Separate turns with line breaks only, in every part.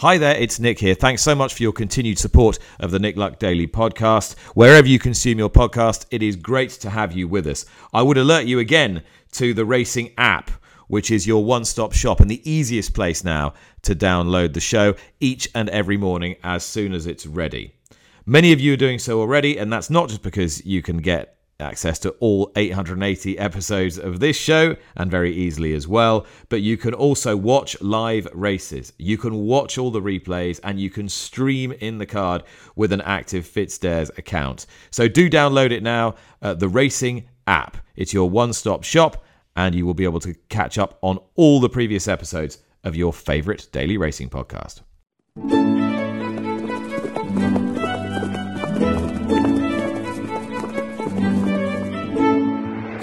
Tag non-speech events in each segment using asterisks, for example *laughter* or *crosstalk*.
Hi there, it's Nick here. Thanks so much for your continued support of the Nick Luck Daily podcast. Wherever you consume your podcast, it is great to have you with us. I would alert you again to the racing app, which is your one stop shop and the easiest place now to download the show each and every morning as soon as it's ready. Many of you are doing so already, and that's not just because you can get access to all 880 episodes of this show and very easily as well. But you can also watch live races. You can watch all the replays and you can stream in the card with an active FitzDares account. So do download it now, the Racing app. It's your one stop shop and you will be able to catch up on all the previous episodes of your favorite daily racing podcast.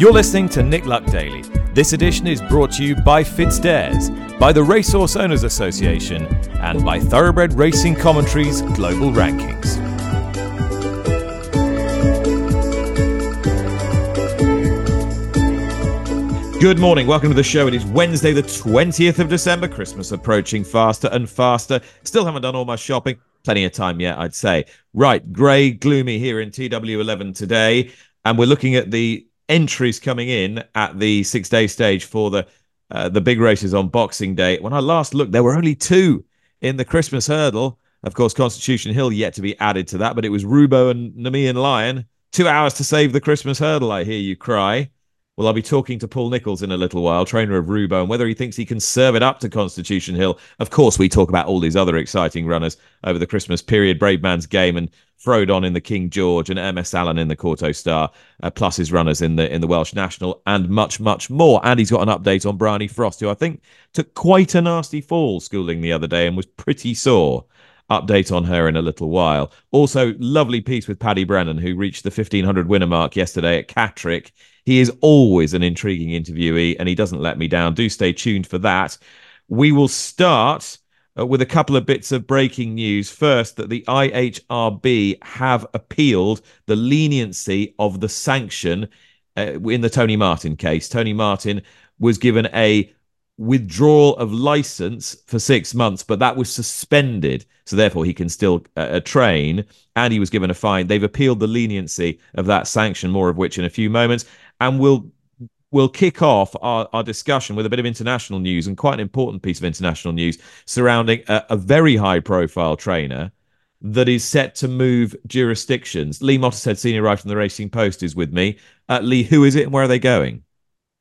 You're listening to Nick Luck Daily. This edition is brought to you by FitzDares, by the Racehorse Owners Association, and by Thoroughbred Racing Commentaries Global Rankings. Good morning. Welcome to the show. It is Wednesday, the 20th of December. Christmas approaching faster and faster. Still haven't done all my shopping. Plenty of time yet, I'd say. Right, grey, gloomy here in TW11 today. And we're looking at the entries coming in at the six day stage for the uh, the big races on Boxing Day. When I last looked, there were only two in the Christmas hurdle. Of course, Constitution Hill yet to be added to that, but it was Rubaud and Nemean Lion. Two hours to save the Christmas hurdle, I hear you cry. Well, I'll be talking to Paul Nicholls in a little while, trainer of Rubaud, and whether he thinks he can serve it up to Constitution Hill. Of course, we talk about all these other exciting runners over the Christmas period Bravemansgame and Frodon in the King George and Hermes Allen in the Kauto Star, uh, plus his runners in the in the Welsh National, and much, much more. And he's got an update on Bryony Frost, who I think took quite a nasty fall schooling the other day and was pretty sore update on her in a little while. Also, lovely piece with Paddy Brennan, who reached the 1500 winner mark yesterday at Catterick. He is always an intriguing interviewee and he doesn't let me down. Do stay tuned for that. We will start uh, with a couple of bits of breaking news. First, that the IHRB have appealed the leniency of the sanction uh, in the Tony Martin case. Tony Martin was given a withdrawal of license for six months, but that was suspended. So therefore, he can still uh, uh, train, and he was given a fine. They've appealed the leniency of that sanction, more of which in a few moments, and we'll we'll kick off our, our discussion with a bit of international news and quite an important piece of international news surrounding a, a very high profile trainer that is set to move jurisdictions. Lee Mottershead, senior writer on the Racing Post, is with me. Uh, Lee, who is it and where are they going?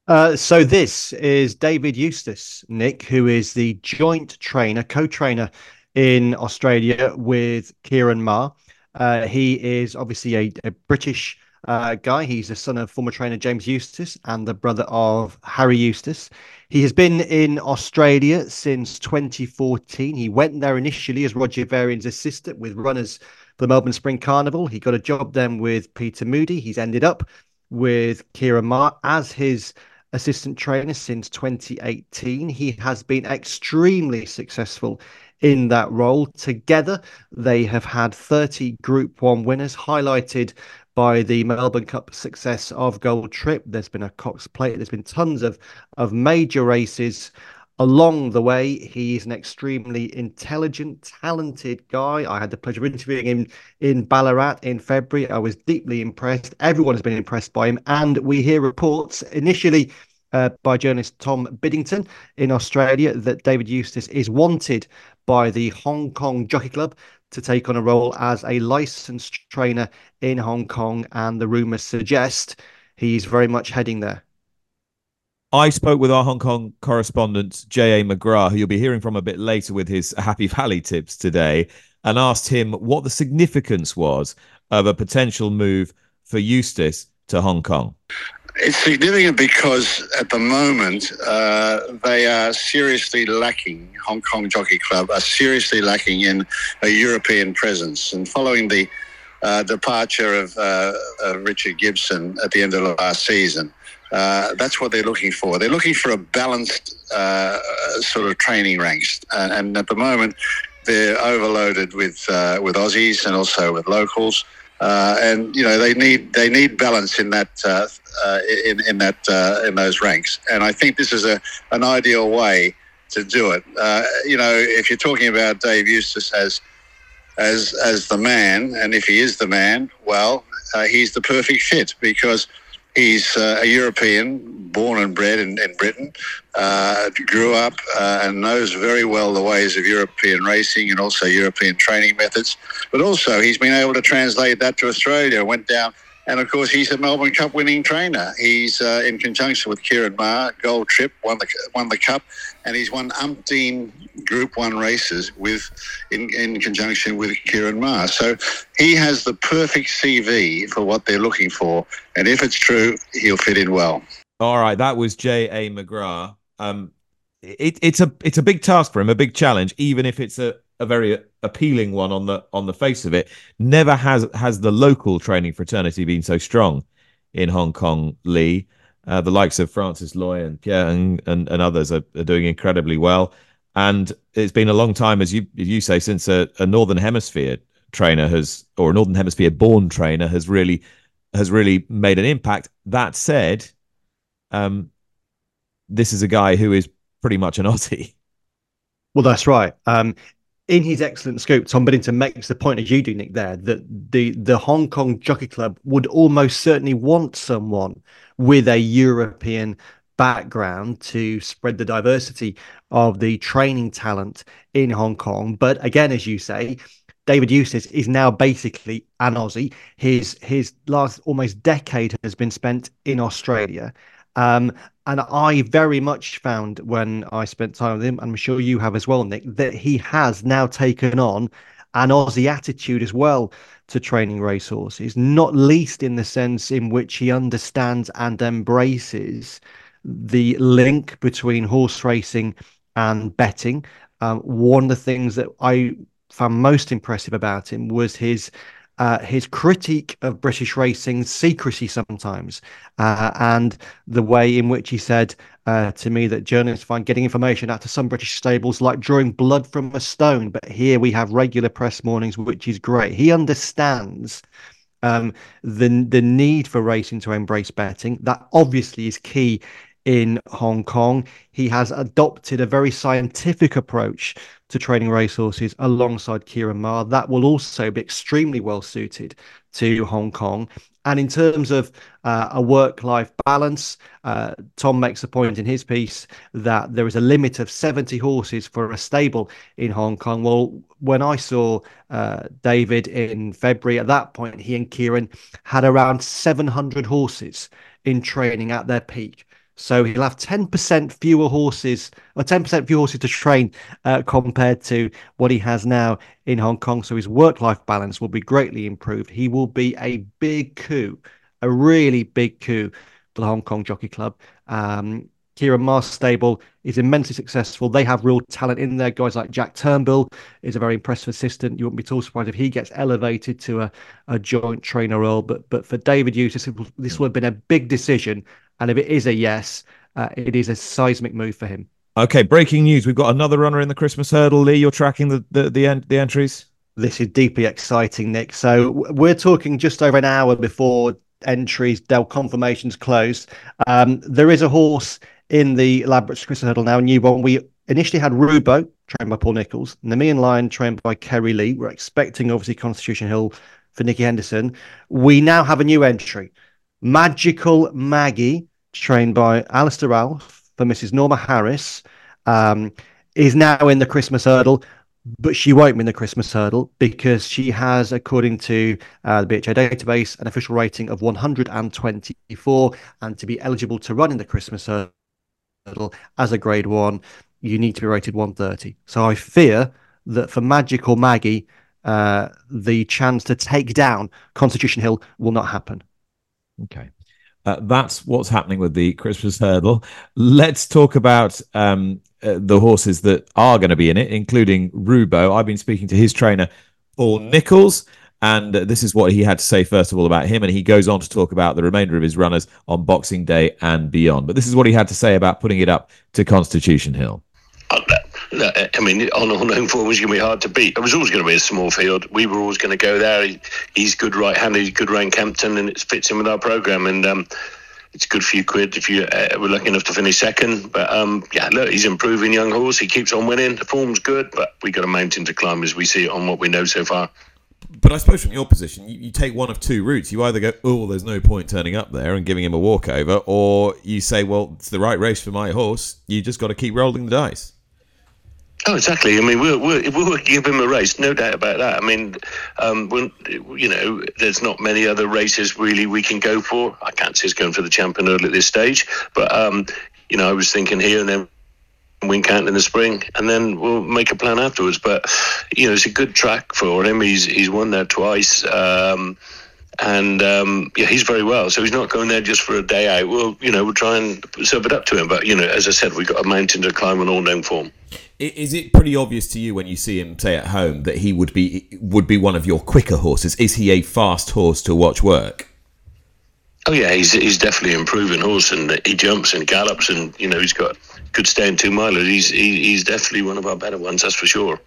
Uh, so this is David Eustace, Nick, who is the joint trainer, co-trainer in Australia with Ciaron Maher. Uh, he is obviously a, a British uh, guy. He's the son of former trainer James Eustace and the brother of Harry Eustace. He has been in Australia since 2014. He went there initially as Roger Varian's assistant with runners for the Melbourne Spring Carnival. He got a job then with Peter Moody. He's ended up with Ciaron Maher as his assistant trainer since 2018. He has been extremely successful in that role. Together, they have had 30 Group 1 winners, highlighted by the Melbourne Cup success of Gold Trip. There's been a Cox Plate, there's been tons of, of major races along the way. He's an extremely intelligent, talented guy. I had the pleasure of interviewing him in Ballarat in February. I was deeply impressed. Everyone has been impressed by him. And we hear reports initially uh, by journalist Tom Biddington in Australia that David Eustace is wanted by the Hong Kong Jockey Club to take on a role as a licensed trainer in Hong Kong. And the rumours suggest he's very much heading there.
I spoke with our Hong Kong correspondent, J.A. McGrath, who you'll be hearing from a bit later with his Happy Valley tips today, and asked him what the significance was of a potential move for Eustace to Hong Kong.
It's significant because at the moment uh, they are seriously lacking, Hong Kong Jockey Club are seriously lacking in a European presence. And following the uh, departure of uh, Richard Gibson at the end of last season, uh, that's what they're looking for. They're looking for a balanced uh, sort of training ranks, and, and, at the moment they're overloaded with uh, with Aussies and also with locals. Uh, and you know they need they need balance in that uh, uh, in in that in those ranks. And I think this is a an ideal way to do it. Uh, you know, if you're talking about Dave Eustace as as as the man, and if he is the man, well, uh, he's the perfect fit because he's uh, a European, born and bred in, in Britain, uh, grew up uh, and knows very well the ways of European racing and also European training methods. But also, he's been able to translate that to Australia. Went down and of course, he's a Melbourne Cup winning trainer. He's uh, in conjunction with Ciaron Maher, Gold Trip, won the won the Cup, and he's won umpteen Group One races with in, in conjunction with Ciaron Maher. So he has the perfect CV for what they're looking for, and if it's true, he'll fit in well.
All right, that was J. A. McGrath. Um, it, it's a it's a big task for him, a big challenge, even if it's a a very appealing one on the on the face of it. Never has has the local training fraternity been so strong in Hong Kong, Lee. Uh, the likes of Francis Lui and Pierre and, and, and others are, are, doing incredibly well. And it's been a long time, as you you say, since a, a Northern Hemisphere trainer has, or a Northern Hemisphere born trainer has really has really made an impact. That said, um, this is a guy who is pretty much an Aussie.
Well, that's right. Um, in his excellent scope, Tom Biddington makes the point, as you do, Nick, there that the the Hong Kong Jockey Club would almost certainly want someone with a European background to spread the diversity of the training talent in Hong Kong. But again, as you say, David Eustace is now basically an Aussie. His his last almost decade has been spent in Australia. Um, and I very much found when I spent time with him, and I'm sure you have as well, Nick, that he has now taken on an Aussie attitude as well to training racehorses, not least in the sense in which he understands and embraces the link between horse racing and betting. Um, one of the things that I found most impressive about him was his uh, his critique of British racing's secrecy sometimes, uh, and the way in which he said uh, to me that journalists find getting information out of some British stables like drawing blood from a stone. But here we have regular press mornings, which is great. He understands um, the the need for racing to embrace betting. That obviously is key in Hong Kong. He has adopted a very scientific approach to training racehorses alongside Ciaron Maher. That will also be extremely well suited to Hong Kong. And in terms of uh, a work life balance, uh, Tom makes a point in his piece that there is a limit of 70 horses for a stable in Hong Kong. Well, when I saw uh, David in February, at that point, he and Ciaron had around 700 horses in training at their peak. So he'll have 10% fewer horses, or 10% fewer horses to train uh, compared to what he has now in Hong Kong. So his work life balance will be greatly improved. He will be a big coup, a really big coup for the Hong Kong Jockey Club. Um, Ciaron Maher's stable is immensely successful. They have real talent in there. Guys like Jack Turnbull is a very impressive assistant. You wouldn't be at all surprised if he gets elevated to a, a joint trainer role. But but for David Eustace, this will have been a big decision and if it is a yes, uh, it is a seismic move for him.
Okay, breaking news. We've got another runner in the Christmas hurdle. Lee, you're tracking the the the, the entries.
This is deeply exciting, Nick. So we're talking just over an hour before entries, Del confirmations closed. Um, there is a horse in the Ladbrokes Christmas hurdle now, a new one. We initially had Rubaud, trained by Paul Nicholls, Nemean Lion, trained by Kerry Lee. We're expecting, obviously, Constitution Hill for Nicky Henderson. We now have a new entry. Magical Maggie, trained by Alistair Ralph for Mrs. Norma Harris, um, is now in the Christmas hurdle, but she won't be in the Christmas hurdle because she has, according to uh, the BHA database, an official rating of 124. And to be eligible to run in the Christmas hurdle as a grade one, you need to be rated 130. So I fear that for Magical Maggie, uh, the chance to take down Constitution Hill will not happen.
Okay. Uh, that's what's happening with the Christmas hurdle. Let's talk about um, uh, the horses that are going to be in it, including Rubaud. I've been speaking to his trainer, Paul Nicholls, and uh, this is what he had to say, first of all, about him. And he goes on to talk about the remainder of his runners on Boxing Day and beyond. But this is what he had to say about putting it up to Constitution Hill.
I mean, on unknown form was going to be hard to beat. It was always going to be a small field. We were always going to go there. He, he's good right handed, he's good Rain Campton, and it fits in with our program. And um, it's a good few quid if you uh, were lucky enough to finish second. But um, yeah, look, he's improving, young horse. He keeps on winning. The form's good, but we got a mountain to climb as we see it on what we know so far.
But I suppose from your position, you, you, take one of two routes. You either go, oh, there's no point turning up there and giving him a walkover, or you say, well, it's the right race for my horse. You just got to keep rolling the dice.
Oh, exactly. I mean, we'll, we'll, we'll give him a race, no doubt about that. I mean, um, when, you know, there's not many other races really we can go for. I can't see us going for the champion early at this stage, but um, you know, I was thinking here and then Wincanton in the spring, and then we'll make a plan afterwards. But you know, it's a good track for him. He's he's won there twice. Um, and um, yeah, he's very well. So he's not going there just for a day out. We'll, you know, we'll try and serve it up to him. But you know, as I said, we've got a mountain to climb on all known form.
Is it pretty obvious to you when you see him, say at home, that he would be would be one of your quicker horses? Is he a fast horse to watch work?
Oh yeah, he's he's definitely an improving horse, and he jumps and gallops, and you know he's got good staying two milers. He's he, he's definitely one of our better ones, that's for sure.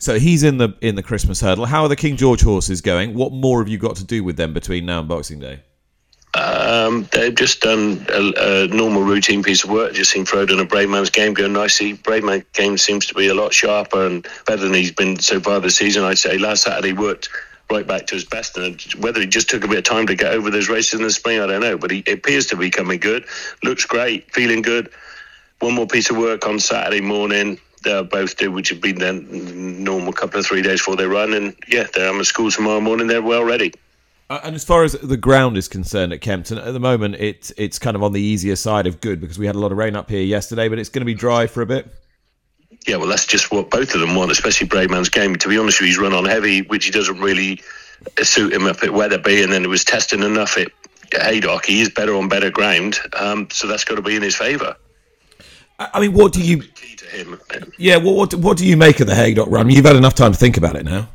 So he's in the in the Christmas hurdle. How are the King George horses going? What more have you got to do with them between now and Boxing Day?
Um, they've just done a, a, normal routine piece of work. Just seen Frodon and a Bravemansgame go nicely. Bravemansgame seems to be a lot sharper and better than he's been so far this season. I'd say last Saturday worked right back to his best. And whether he just took a bit of time to get over those races in the spring, I don't know. But he appears to be coming good. Looks great, feeling good. One more piece of work on Saturday morning. They'll both do, which have been their normal couple of three days before they run. And yeah, they're at school tomorrow morning. They're well ready.
Uh, and as far as the ground is concerned at Kempton, at the moment it's it's kind of on the easier side of good because we had a lot of rain up here yesterday, but it's going to be dry for a bit.
Yeah, well, that's just what both of them want, especially Bravemansgame. To be honest with you, he's run on heavy, which he doesn't really suit him up at Wetherby, and then it was testing enough at Haydock. He is better on better ground, um, so that's got to be in his favour.
I mean, what do you? Yeah, what, what what do you make of the Haydock run? You've had enough time to think about it now.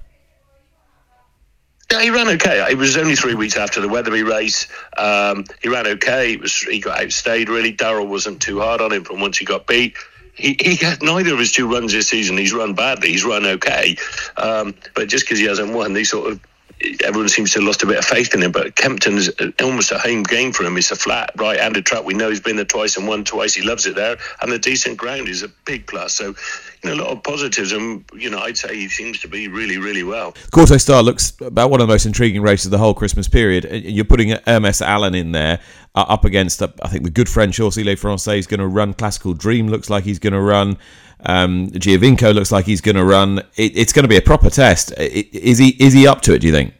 Yeah, he ran okay. It was only three weeks after the Wetherby race. Um, he ran okay. It was he got outstayed really. Darrell wasn't too hard on him from once he got beat. He, he had neither of his two runs this season. He's run badly. He's run okay, um, but just because he hasn't won, he sort of everyone seems to have lost a bit of faith in him. But Kempton's almost a home game for him. It's a flat, right-handed track. We know he's been there twice and won twice. He loves it there, and the decent ground is a big plus. So, you know, a lot of positives, and you know, I'd say he seems to be really, really well.
Kauto Star looks about one of the most intriguing races of the whole Christmas period. You're putting Hermes Allen in there uh, up against, uh, I think, the good French horse Le Francais is going to run. Classical Dream looks like he's going to run. Um, Giovinco looks like he's going to run. It, it's going to be a proper test. Is he is he up to it? Do you think?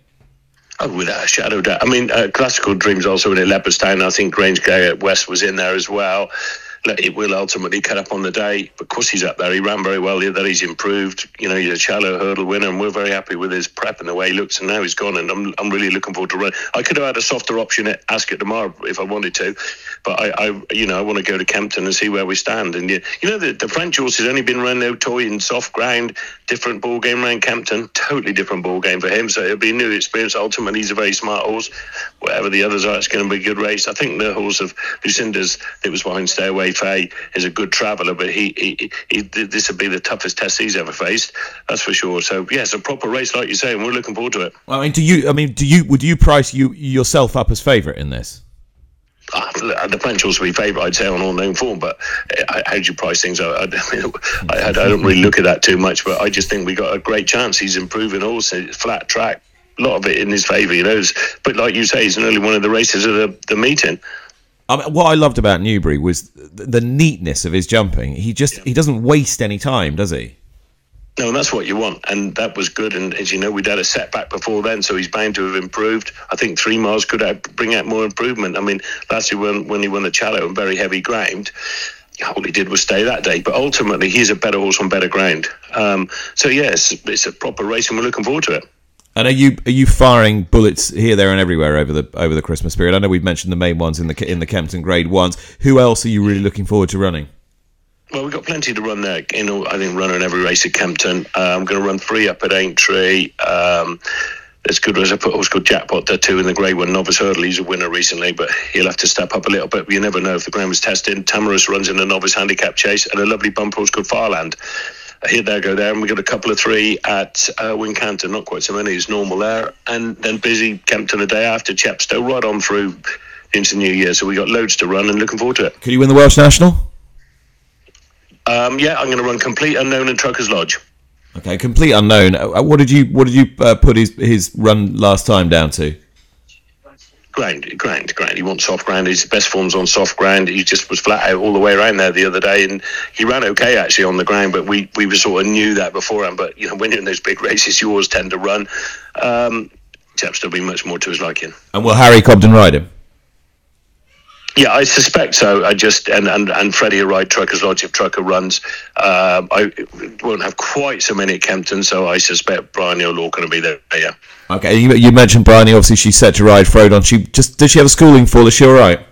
Oh, without a shadow of doubt. I mean, uh, Classical Dreams also in Leopardstown. I think Grangeclare West was in there as well it will ultimately cut up on the day. Course, he's up there. He ran very well other. He's improved. You know, he's a Challow hurdle winner, and we're very happy with his prep and the way he looks. And now he's gone, and I'm, I'm really looking forward to run. I could have had a softer option at Ascot tomorrow if I wanted to, but I, I you know, I want to go to Kempton and see where we stand. And you, you know, the, the French horse has only been run no toy in soft ground, different ball game around Kempton, totally different ball game for him. So it'll be a new experience. Ultimately, he's a very smart horse. Whatever the others are, it's going to be a good race. I think the horse of Lucinda's that was behind Stay Away Fay is a good traveller, but he, he, he this would be the toughest test he's ever faced. That's for sure. So yeah, a proper race, like you say, and we're looking forward to it.
I mean, do you? I mean, do you? Would you price you yourself up as favourite in this?
Uh, the French will be favourite, I'd say, on all known form. But uh, how do you price things? I, I, *laughs* I, I, don't really look at that too much. But I just think we got a great chance. He's improving also. Flat track, a lot of it in his favour, you know. But like you say, he's nearly one of the races of the, the meeting.
I mean, what I loved about Newbury was the neatness of his jumping. He just yeah. he doesn't waste any time, does he?
No, and that's what you want, and that was good. And as you know, we'd had a setback before then, so he's bound to have improved. I think three miles could bring out more improvement. I mean, last year when, when he won the Challow on very heavy ground, all he did was stay that day. But ultimately, he's a better horse on better ground. Um, so yes, it's a proper race, and we're looking forward to it.
And are you are you firing bullets here, there, and everywhere over the over the Christmas period? I know we've mentioned the main ones in the in the Kempton Grade ones. Who else are you really looking forward to running?
Well, we've got plenty to run there. You know, I think running every race at Kempton. Uh, I'm going to run three up at Aintree. Um, there's good as I put horse called Jackpot there too in the grey one. Novice hurdle, he's a winner recently, but he'll have to step up a little bit. You never know if the ground was tested. Tamarus runs in a novice handicap chase, and a lovely bump horse called Farland here, there, go there. And we got a couple of three at uh, Wincanton, not quite so many as normal there. And then busy Kempton the day after, Chepstow, right on through into the new year. So we got loads to run and looking forward to it.
Could you win the Welsh National?
Um, yeah, I'm going to run complete unknown and Truckers Lodge.
Okay, complete unknown. Uh, what did you what did you uh, put his his run last time down to?
Ground, ground, ground. He wants soft ground. His best form's on soft ground. He just was flat out all the way around there the other day, and he ran okay actually on the ground. But we we sort of knew that beforehand. But you know, when you're in those big races, you always tend to run. Um, Chepstow be much more to his liking.
And will Harry Cobden ride him?
Yeah, I suspect so. I just and and, and Freddie will ride Truckers Lodge if Trucker runs. Um, I won't have quite so many at Kempton, so I suspect Brian O'Law going to be there. Yeah.
Okay, you, you mentioned Bryony. Obviously, she's set to ride Frodon. She just did she have a schooling fall? Is she all right?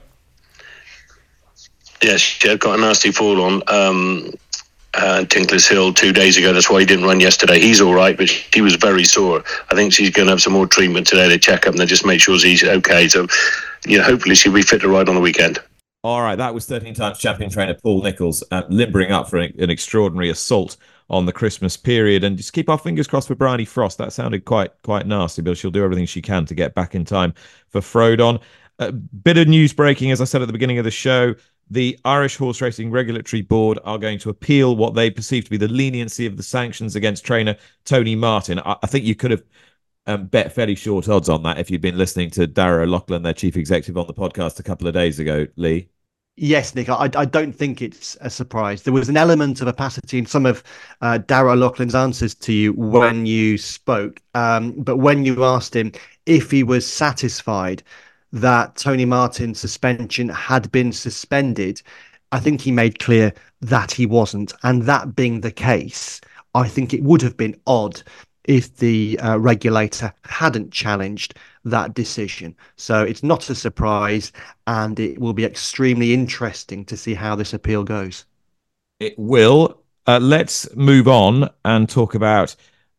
Yeah, she had got a nasty fall on um, uh, Tinklers Hill two days ago. That's why he didn't run yesterday. He's all right, but she was very sore. I think she's going to have some more treatment today to check up and just make sure he's okay. So, you know, hopefully she'll be fit to ride on the weekend.
All right, that was 13 times champion trainer Paul Nicholls uh, limbering up for an, an, extraordinary assault on the Christmas period. And just keep our fingers crossed for Bryony Frost. That sounded quite quite nasty, but she'll do everything she can to get back in time for Frodon. A bit of news breaking, as I said at the beginning of the show. The Irish Horse Racing Regulatory Board are going to appeal what they perceive to be the leniency of the sanctions against trainer Tony Martin. I, I think you could have um, bet fairly short odds on that if you'd been listening to Darragh O'Loughlin, their chief executive, on the podcast a couple of days ago, Lee.
Yes, Nick, I, I don't think it's a surprise. There was an element of opacity in some of uh, Darragh O'Loughlin's answers to you when you spoke. Um, but when you asked him if he was satisfied that Tony Martin's suspension had been suspended, I think he made clear that he wasn't. And that being the case, I think it would have been odd if the uh, regulator hadn't challenged that decision. So it's not a surprise, and it will be extremely interesting to see how this appeal goes.
It will. Uh, let's move on and talk about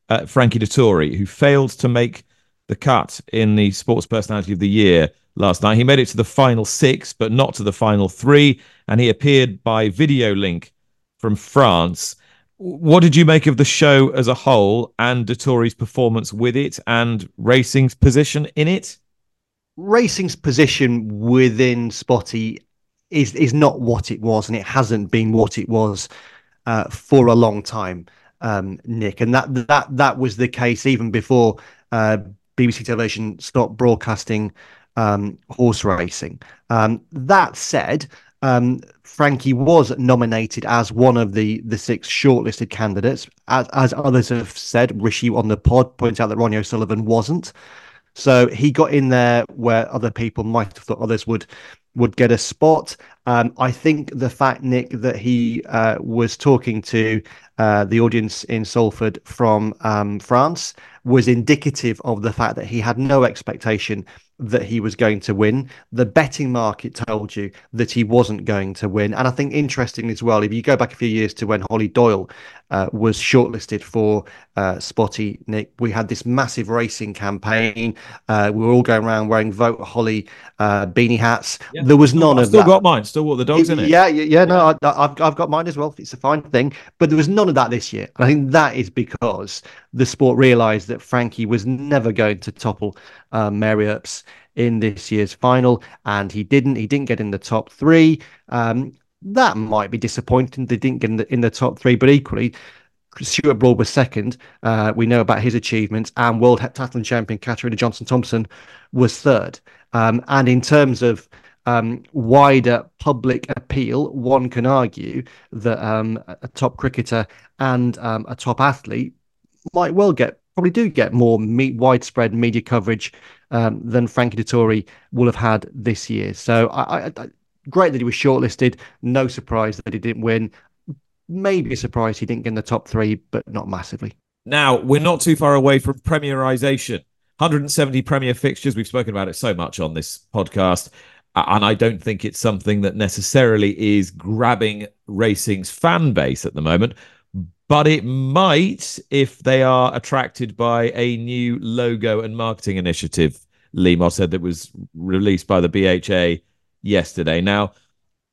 uh, Frankie Dettori, who failed to make the cut in the Sports Personality of the Year last night. He made it to the final six, but not to the final three, and he appeared by video link from France. What did you make of the show as a whole and Dettori's performance with it and racing's position in it?
Racing's position within SPOTY is is not what it was, and it hasn't been what it was uh, for a long time, um, Nick. And that that that was the case even before uh, BBC Television stopped broadcasting um, horse racing. Um, that said, um, Frankie was nominated as one of the the six shortlisted candidates. As, as others have said, Rishi on the pod points out that Ronnie O'Sullivan wasn't. So he got in there where other people might have thought others would would get a spot. Um, I think the fact, Nick, that he uh, was talking to uh, the audience in Salford from um, France was indicative of the fact that he had no expectation that he was going to win. The betting market told you that he wasn't going to win. And I think interesting as well, if you go back a few years to when Holly Doyle uh, was shortlisted for uh, SPOTY, Nick, we had this massive racing campaign. Uh, we were all going around wearing Vote Holly uh, beanie hats. Yeah. There was none
I've
of
still
that.
got mine. Still wore the dogs in it.
Yeah, yeah, yeah. No, I, have I've got mine as well. It's a fine thing. But there was none of that this year. And I think that is because the sport realised that Frankie was never going to topple um, Mary Earps in this year's final, and he didn't. He didn't get in the top three. Um, that might be disappointing. They didn't get in the, in the top three, but equally, Stuart Broad was second. Uh, we know about his achievements, and world heptathlon champion Katarina Johnson Thompson was third. Um, and in terms of um, wider public appeal, one can argue that um, a top cricketer and um, a top athlete might well get probably do get more widespread media coverage um, than Frankie Dettori will have had this year. So I, I, I, great that he was shortlisted. No surprise that he didn't win. Maybe a surprise he didn't get in the top three, but not massively.
Now we're not too far away from premierization. 170 Premier fixtures. We've spoken about it so much on this podcast. And I don't think it's something that necessarily is grabbing racing's fan base at the moment but it might if they are attracted by a new logo and marketing initiative. Limo said that was released by the BHA yesterday. Now,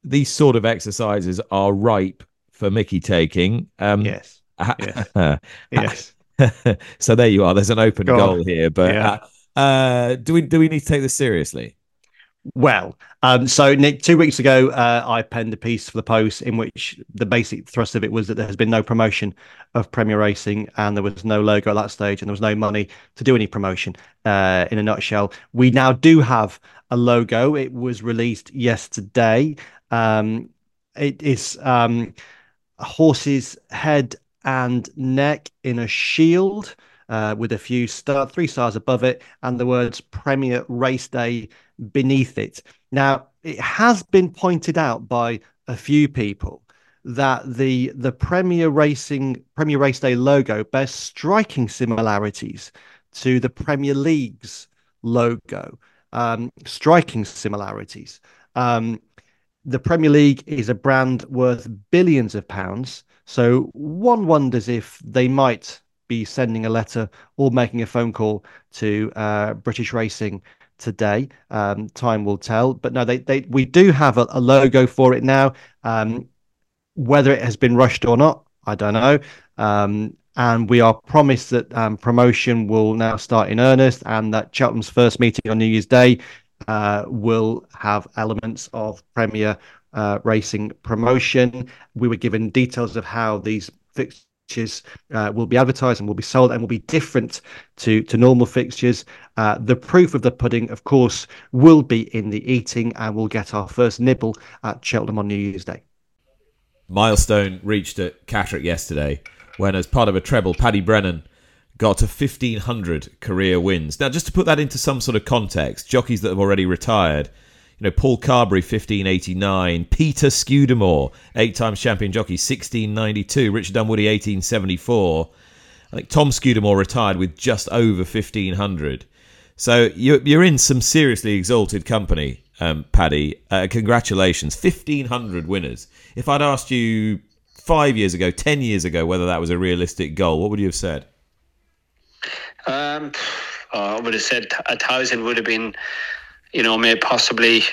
these sort of exercises are ripe for Mickey taking.
Um, yes.
yes. *laughs* yes. *laughs* so there you are. There's an open Go goal on. here, but yeah. uh, uh, do we do we need to take this seriously?
Well, um, so Nick, two weeks ago, uh, I penned a piece for the Post in which the basic thrust of it was that there has been no promotion of Premier Racing, and there was no logo at that stage, and there was no money to do any promotion. Uh, in a nutshell, we now do have a logo. It was released yesterday. Um, it is um, a horse's head and neck in a shield. Uh, with a few star, three stars above it, and the words Premier Race Day beneath it. Now, it has been pointed out by a few people that the the Premier Racing Premier Race Day logo bears striking similarities to the Premier League's logo. Um, striking similarities. Um, the Premier League is a brand worth billions of pounds, so one wonders if they might be sending a letter or making a phone call to uh, British Racing today. Um, time will tell. But no, they, they we do have a, a logo for it now. Um, whether it has been rushed or not, I don't know. Um, and we are promised that um, promotion will now start in earnest, and that Cheltenham's first meeting on New Year's Day uh, will have elements of Premier uh, Racing promotion. We were given details of how these fixtures fixtures uh, will be advertised and will be sold and will be different to, to normal fixtures. Uh, the proof of the pudding, of course, will be in the eating, and we'll get our first nibble at Cheltenham on New Year's Day.
Milestone reached at Catterick yesterday when, as part of a treble, Paddy Brennan got to 1,500 career wins. Now, just to put that into some sort of context, jockeys that have already retired you know, Paul Carberry, 1589. Peter Scudamore, eight times champion jockey, 1692. Richard Dunwoody, 1874. I think Tom Scudamore retired with just over 1500. So you're, you're in some seriously exalted company, um, Paddy. Uh, congratulations. 1500 winners. If I'd asked you five years ago, 10 years ago, whether that was a realistic goal, what would you have said?
Um, I would have said a thousand would have been you know, may possibly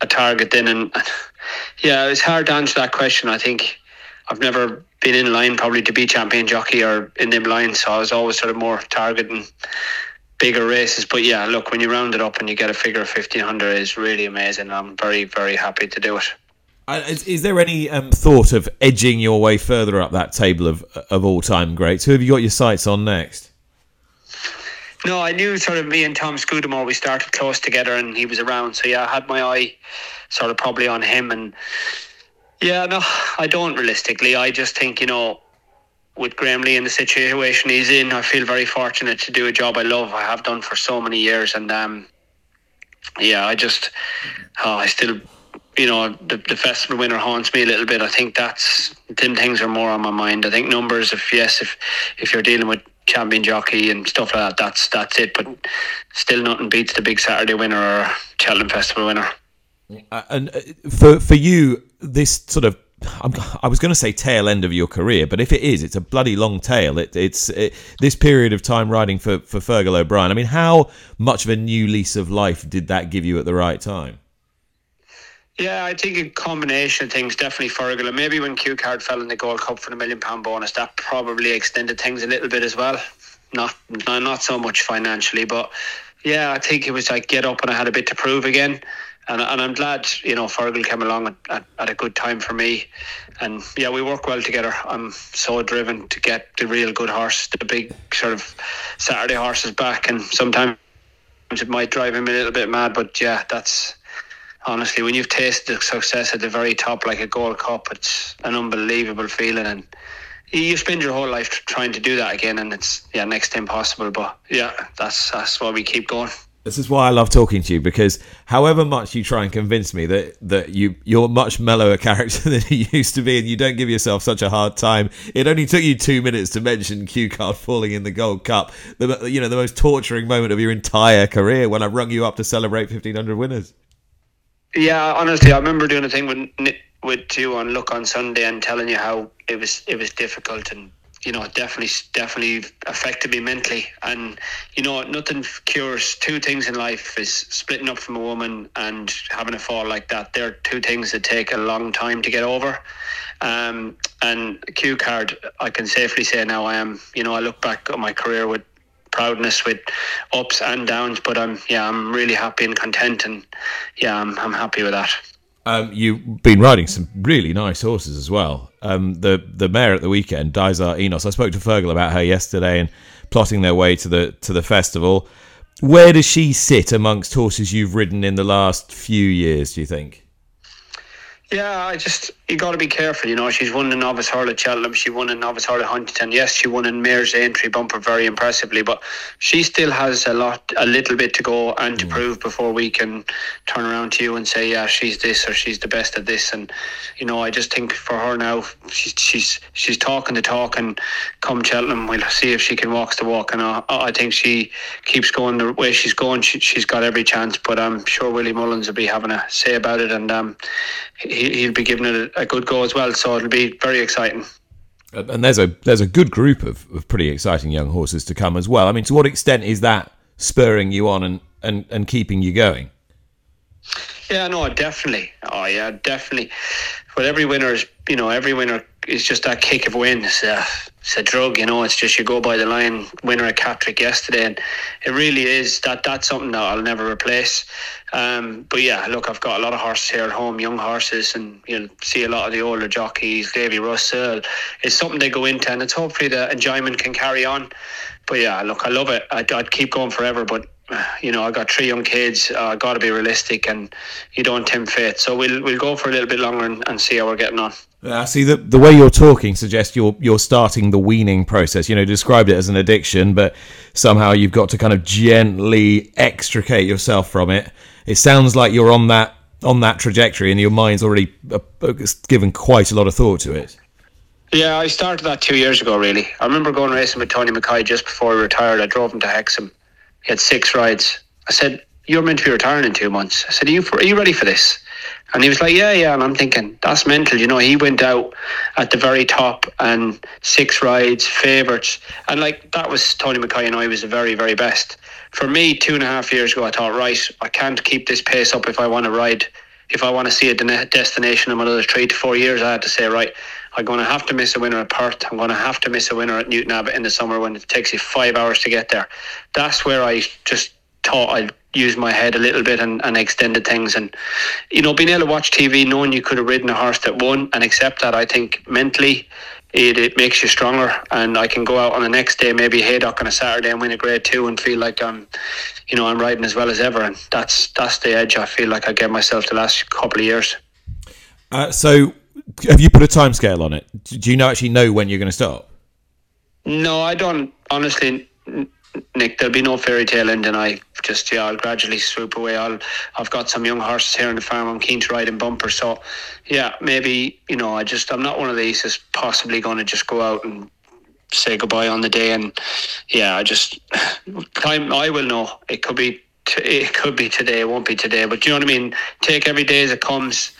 a target then. And *laughs* yeah, it's hard to answer that question. I think I've never been in line probably to be champion jockey or in them lines, so I was always sort of more targeting bigger races. But yeah, look, when you round it up and you get a figure of fifteen hundred, is really amazing. I'm very very happy to do it.
Uh, is, is, there any um, thought of edging your way further up that table of of all time greats? Who have you got your sights on next?
No, I knew sort of me and Tom Scudamore, we started close together and he was around. So yeah, I had my eye sort of probably on him. And yeah, no, I don't realistically. I just think, you know, with Graham Lee in the situation he's in, I feel very fortunate to do a job I love. I have done for so many years. And um, yeah, I just, oh, I still you know, the, the festival winner haunts me a little bit. I think that's them things are more on my mind. I think numbers, if yes, if if you're dealing with champion jockey and stuff like that. That's that's it. But still, nothing beats the big Saturday winner or Cheltenham Festival winner.
Uh, and uh, for for you, this sort of i was going to say tail end of your career, but if it is, it's a bloody long tail. It, it's it, this period of time riding for for Fergal O'Brien. I mean, how much of a new lease of life did that give you at the right time?
Yeah, I think a combination of things. Definitely Fergal, and maybe when Cue Card fell in the Gold Cup for the million pound bonus, that probably extended things a little bit as well. Not not so much financially, but yeah, I think it was like get up and I had a bit to prove again. And, and I'm glad, you know, Fergal came along at, at, at a good time for me. And yeah, we work well together. I'm so driven to get the real good horse, the big sort of Saturday horses back. And sometimes it might drive him a little bit mad, but yeah, that's honestly, when you've tasted the success at the very top, like a Gold Cup, it's an unbelievable feeling, and you spend your whole life trying to do that again, and it's yeah next to impossible. But yeah, that's that's why we keep going.
This is why I love talking to you because however much you try and convince me that that you you're much mellower *laughs* character than you used to be and you don't give yourself such a hard time. It only took you two minutes to mention Cue Card falling in the Gold Cup, the you know the most torturing moment of your entire career when I rung you up to celebrate 1500 winners.
Yeah, honestly, I remember doing a thing with with you on Luck on Sunday and telling you how it was it was difficult and you know definitely definitely affected me mentally. And you know nothing cures two things in life is splitting up from a woman and having a fall like that. They're two things that take a long time to get over. Um, and Cue Card i can safely say now i am you know i look back on my career with proudness with ups and downs. But I'm yeah, I'm really happy and content, and yeah, I'm I'm happy with that.
Um, you've been riding some really nice horses as well. Um, the the mare at the weekend, Dysart Enos. I spoke to Fergal about her yesterday and plotting their way to the to the festival. Where does she sit amongst horses you've ridden in the last few years? Do you think?
Yeah, I just you got to be careful. You know, she's won the novice hurl at Cheltenham. She won a novice hurl at Huntingdon. Yes, she won in Mayor's entry bumper very impressively, but she still has a lot, a little bit to go and to mm. prove before we can turn around to you and say, yeah, she's this or she's the best at this. And you know, I just think for her now, she's she's she's talking the talk, and come Cheltenham, we'll see if she can walk the walk. And I, I think she keeps going the way she's going. She, she's got every chance, but I'm sure Willie Mullins will be having a say about it, and um, he, will be giving it a, a good go as well. So it'll be very exciting.
And there's a there's a good group of, of pretty exciting young horses to come as well. I mean, to what extent is that spurring you on and, and, and keeping you going?
Yeah, no, definitely. Oh, yeah, definitely. But every winner is, you know, every winner is just that kick of win. It's a, it's a drug, you know. It's just you go by the line. Winner at Catterick yesterday, and it really is that. That's something that I'll never replace. Um, but yeah, look, I've got a lot of horses here at home, young horses, and you'll see a lot of the older jockeys. Davy Russell It's something they go into, and it's hopefully the enjoyment can carry on. But yeah, look, I love it. I'd, I'd keep going forever, but you know, I got three young kids. I uh, got to be realistic, and you don't tempt fate. So we'll we'll go for a little bit longer and, and see how we're getting on.
Uh, see, the the way you're talking suggests you're you're starting the weaning process. You know, described it as an addiction, but somehow you've got to kind of gently extricate yourself from it. It sounds like you're on that on that trajectory, and your mind's already uh, uh given quite a lot of thought to it.
Yeah, I started that two years ago. Really, I remember going racing with Tony McCoy just before he retired. I drove him to Hexham he had six rides. I said, "You're meant to be retiring in two months." I said, "Are you for, are you ready for this?" And he was like, "Yeah, yeah." And I'm thinking, that's mental. You know, he went out at the very top and six rides, favourites, and like that was Tony McCoy and I was the very, very best. For me, two and a half years ago, I thought, right, I can't keep this pace up if I want to ride. If I want to see a destination in another three to four years, I had to say, right, I'm going to have to miss a winner at Perth. I'm going to have to miss a winner at Newton Abbot in the summer when it takes you five hours to get there. That's where I just thought I'd use my head a little bit and, and extended things. And, you know, being able to watch TV, knowing you could have ridden a horse that won and accept that, I think mentally it, it makes you stronger. And I can go out on the next day, maybe Haydock on a Saturday and win a grade two and feel like I'm, you know, I'm riding as well as ever. And that's, that's the edge I feel like I gave myself the last couple of years.
Uh, so have you put a time scale on it? Do you know actually know when you're going to stop?
No, I don't. Honestly, Nick, there'll be no fairy tale ending. I just yeah, I'll gradually swoop away. I'll I've got some young horses here on the farm. I'm keen to ride in bumper. So yeah, maybe you know I just I'm not one of these that's possibly going to just go out and say goodbye on the day. And yeah, I just *sighs* time I will know. It could be it could be today. It won't be today. But do you know what I mean? Take every day as it comes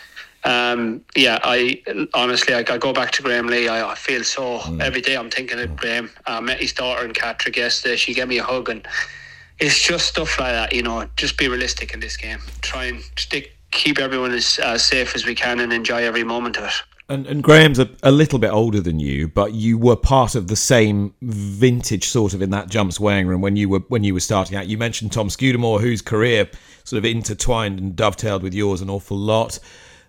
um, yeah, I honestly, I, I, go back to Graham Lee. I, I feel so mm. every day. I'm thinking of Graham. I met his daughter and Catterick yesterday. She gave me a hug, and it's just stuff like that. You know, just be realistic in this game. Try and stick, keep everyone as uh, safe as we can, and enjoy every moment of it.
And, and Graham's a, a, little bit older than you, but you were part of the same vintage sort of in that jumps weighing room when you were when you were starting out. You mentioned Tom Scudamore, whose career sort of intertwined and dovetailed with yours an awful lot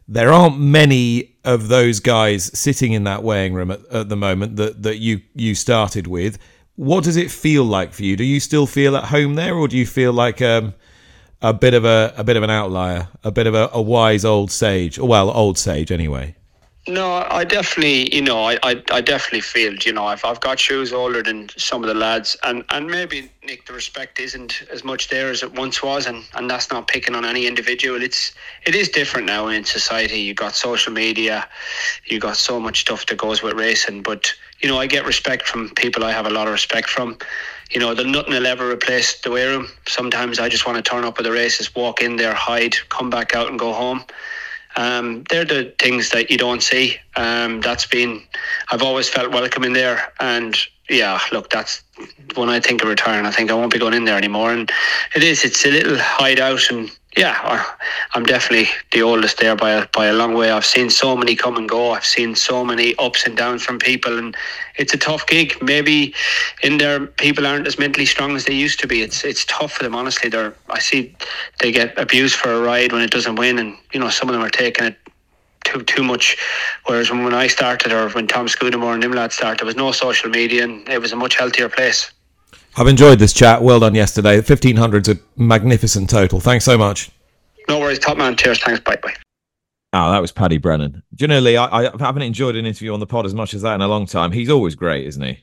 there aren't many of those guys sitting in that weighing room at, at, the moment that, that you, you started with. What does it feel like for you? Do you still feel at home there, or do you feel like um, a bit of a, a bit of an outlier, a bit of a, a wise old sage? Well, old sage anyway.
No, I definitely, you know, I, I, I, definitely feel, you know, I've, I've got shoes older than some of the lads, and, and maybe Nick, the respect isn't as much there as it once was, and, and that's not picking on any individual. It's it is different now in society. You got social media, you got so much stuff that goes with racing, but you know, I get respect from people I have a lot of respect from. You know, the nothing will ever replace the wear room. Sometimes I just want to turn up at the races, walk in there, hide, come back out, and go home um, they're the things that you don't see. Um, that's been, I've always felt welcome in there. And yeah, look, that's when I think of retiring, I think I won't be going in there anymore. And it is, it's a little hideout and yeah, I'm definitely the oldest there by a, by a long way. I've seen so many come and go. I've seen so many ups and downs from people, and it's a tough gig. Maybe in there, people aren't as mentally strong as they used to be. It's it's tough for them. Honestly, they're I see they get abused for a ride when it doesn't win, and you know some of them are taking it too too much. Whereas when, when I started, or when Tom Scudamore and Nimlad started, there was no social media, and it was a much healthier place.
I've enjoyed this chat. Well done yesterday. 1500's a magnificent total. Thanks so much.
No worries, top man. Cheers. Thanks. Bye bye.
Oh, that was Paddy Brennan. Do you know, Lee, I, I haven't enjoyed an interview on the pod as much as that in a long time. He's always great, isn't he?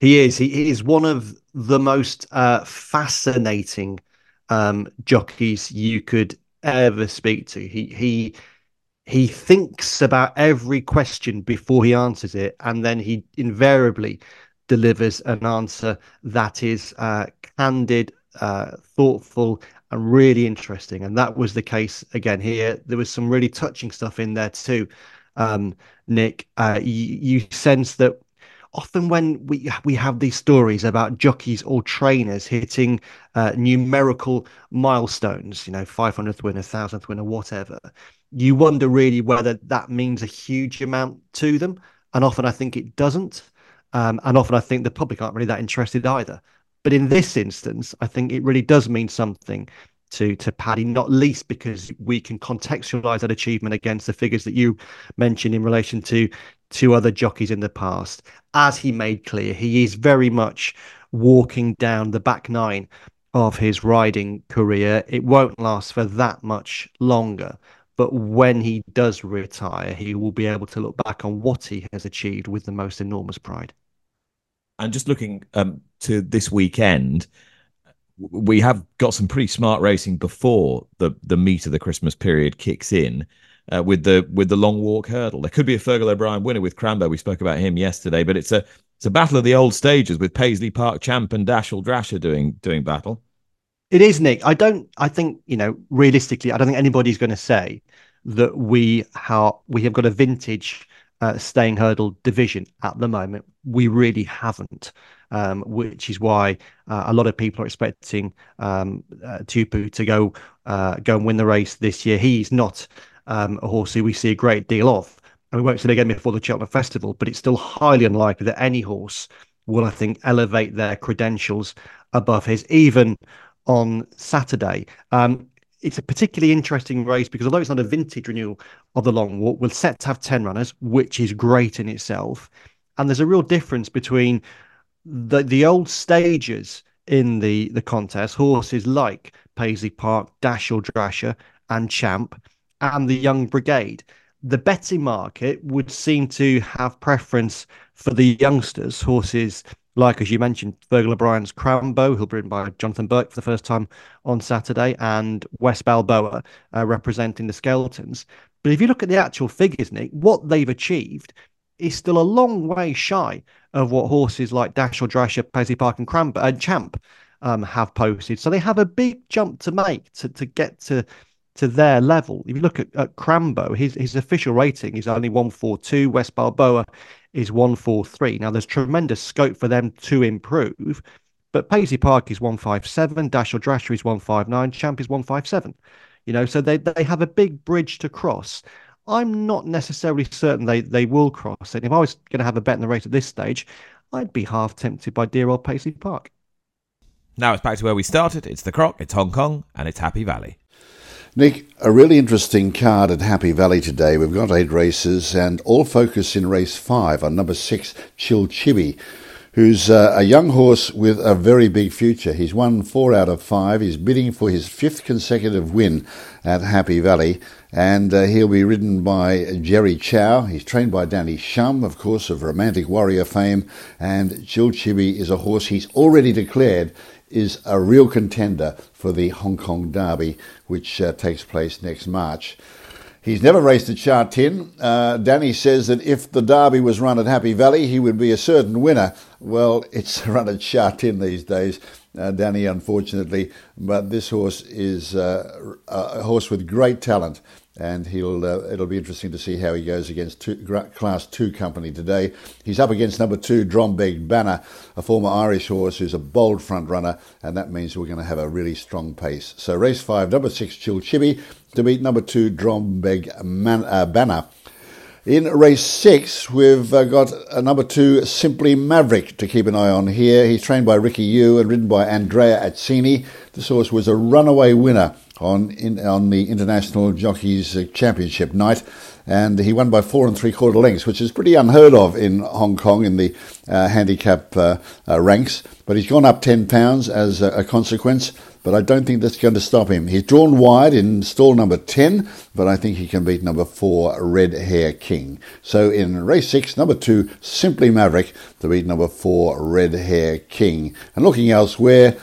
He is. He is one of the most uh, fascinating um, jockeys you could ever speak to. He he he thinks about every question before he answers it, and then he invariably delivers an answer that is uh, candid, uh, thoughtful, and really interesting. And that was the case again here. There was some really touching stuff in there too. Um, Nick, uh, you, you sense that often when we we have these stories about jockeys or trainers hitting uh, numerical milestones, you know, 500th win, a thousandth win, or whatever, you wonder really whether that means a huge amount to them. And often I think it doesn't. Um, and often I think the public aren't really that interested either. But in this instance, I think it really does mean something to to Paddy, not least because we can contextualize that achievement against the figures that you mentioned in relation to two other jockeys in the past. As he made clear, he is very much walking down the back nine of his riding career. It won't last for that much longer. But when he does retire, he will be able to look back on what he has achieved with the most enormous pride.
And just looking um, to this weekend, we have got some pretty smart racing before the the meat of the Christmas period kicks in. Uh, with the with the long walk hurdle, there could be a Fergal O'Brien winner with Crambo. We spoke about him yesterday, but it's a it's a battle of the old stages with Paisley Park Champ and Dashel Drasher doing doing battle.
It is Nick. I don't. I think you know realistically, I don't think anybody's going to say that we have we have got a vintage uh, staying hurdle division at the moment. We really haven't, um, which is why uh, a lot of people are expecting um, uh, Teahupoo to go uh, go and win the race this year. He's not um, a horse who we see a great deal of, and we won't see it again before the Cheltenham Festival. But it's still highly unlikely that any horse will, I think, elevate their credentials above his, even on Saturday. Um, it's a particularly interesting race because although it's not a vintage renewal of the long walk, we're set to have 10 runners, which is great in itself. And there's a real difference between the the old stages in the, the contest, horses like Paisley Park, Dashel Drasher, and Champ, and the Young Brigade. The betting market would seem to have preference for the youngsters, horses like as you mentioned, Fergal O'Brien's Crambo, who'll be ridden by Jonathan Burke for the first time on Saturday, and West Balboa uh, representing the Skeltons. But if you look at the actual figures, Nick, what they've achieved is still a long way shy of what horses like Dashel Drasher, Paisley Park, and Crambo and Champ um, have posted. So they have a big jump to make to, to get to to their level. If you look at, at Crambo, his his official rating is only 142. West Balboa is 143. Now, there's tremendous scope for them to improve, but Paisley Park is 157, Dashel Drasher is 159, Champ is 157. You know, so they, they have a big bridge to cross. I'm not necessarily certain they, they will cross it. If I was going to have a bet in the race at this stage, I'd be half tempted by dear old Paisley Park.
Now it's back to where we started. It's the Croc, it's Hong Kong, and it's Happy Valley.
Nick, a really interesting card at Happy Valley today. We've got eight races and all focus in race five on number six, Chilchibi, who's uh, a young horse with a very big future. He's won four out of five. He's bidding for his fifth consecutive win at Happy Valley, and uh, he'll be ridden by Jerry Chau. He's trained by Danny Shum, of course, of Romantic Warrior fame, and Chilchibi is a horse he's already declared is a real contender for the Hong Kong Derby, which uh, takes place next March. He's never raced at Sha Tin. Uh, Danny says that if the Derby was run at Happy Valley, he would be a certain winner. Well, *laughs* it's run at Sha Tin these days, uh, Danny, unfortunately. But this horse is uh, a horse with great talent. And he'll uh, it'll be interesting to see how he goes against two, Class Two company today. He's up against number two Drombeg Banner, a former Irish horse who's a bold front runner, and that means we're going to have a really strong pace. So race five, number six Chilchibi to beat number two Drombeg Man- uh, Banner. In race six, we've uh, got a number two, Simply Maverick, to keep an eye on here. He's trained by Ricky Yiu and ridden by Andrea Atzeni. This horse was a runaway winner on in, on the International Jockeys Championship night, and he won by four and three quarter lengths, which is pretty unheard of in Hong Kong in the uh, handicap uh, uh, ranks. But he's gone up ten pounds as a, a consequence but I don't think that's going to stop him. He's drawn wide in stall number 10, but I think he can beat number 4, Red Hair King. So in race 6, number 2, Simply Maverick to beat number 4, Red Hair King. And looking elsewhere,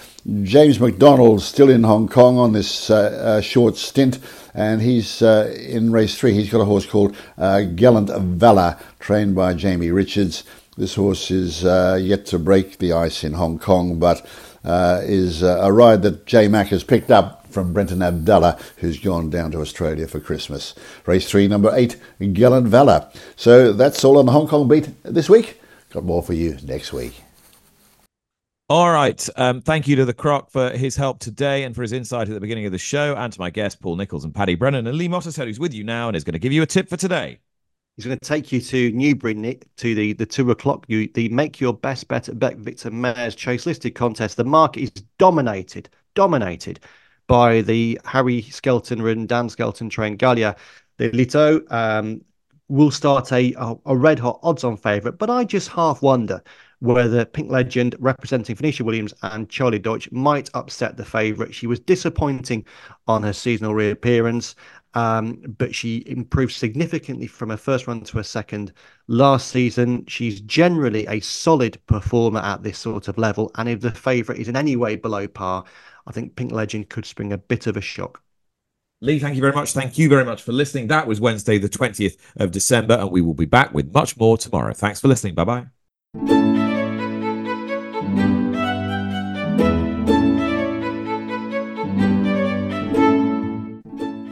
James McDonald still in Hong Kong on this uh, uh, short stint, and he's uh, in race 3. He's got a horse called uh, Gallant Valor, trained by Jamie Richards. This horse is uh, yet to break the ice in Hong Kong, but uh, is a ride that J Mac has picked up from Brenton Avdulla, who's gone down to Australia for Christmas. Race three, number eight, Gallant Valor. So that's all on the Hong Kong beat this week. Got more for you next week.
All right. Um, thank you to the Croc for his help today and for his insight at the beginning of the show, and to my guests, Paul Nicholls and Paddy Brennan. And Lee Mottershead, who's with you now and is going to give you a tip for today.
He's going to take you to Newbury, Nick, to the, the two o'clock, you, the Make Your Best Bet at Victor Mares Chase listed contest. The market is dominated, dominated by the Harry Skelton and Dan Skelton trained Galia Des Liteaux um, will start a, a red hot odds on favourite, but I just half wonder whether Pink Legend representing Venetia Williams and Charlie Deutsch might upset the favourite. She was disappointing on her seasonal reappearance. Um, but she improved significantly from her first run to her second last season. She's generally a solid performer at this sort of level. And if the favourite is in any way below par, I think Pink Legend could spring a bit of a shock.
Lee, thank you very much. Thank you very much for listening. That was Wednesday, the 20th of December, and we will be back with much more tomorrow. Thanks for listening. Bye bye.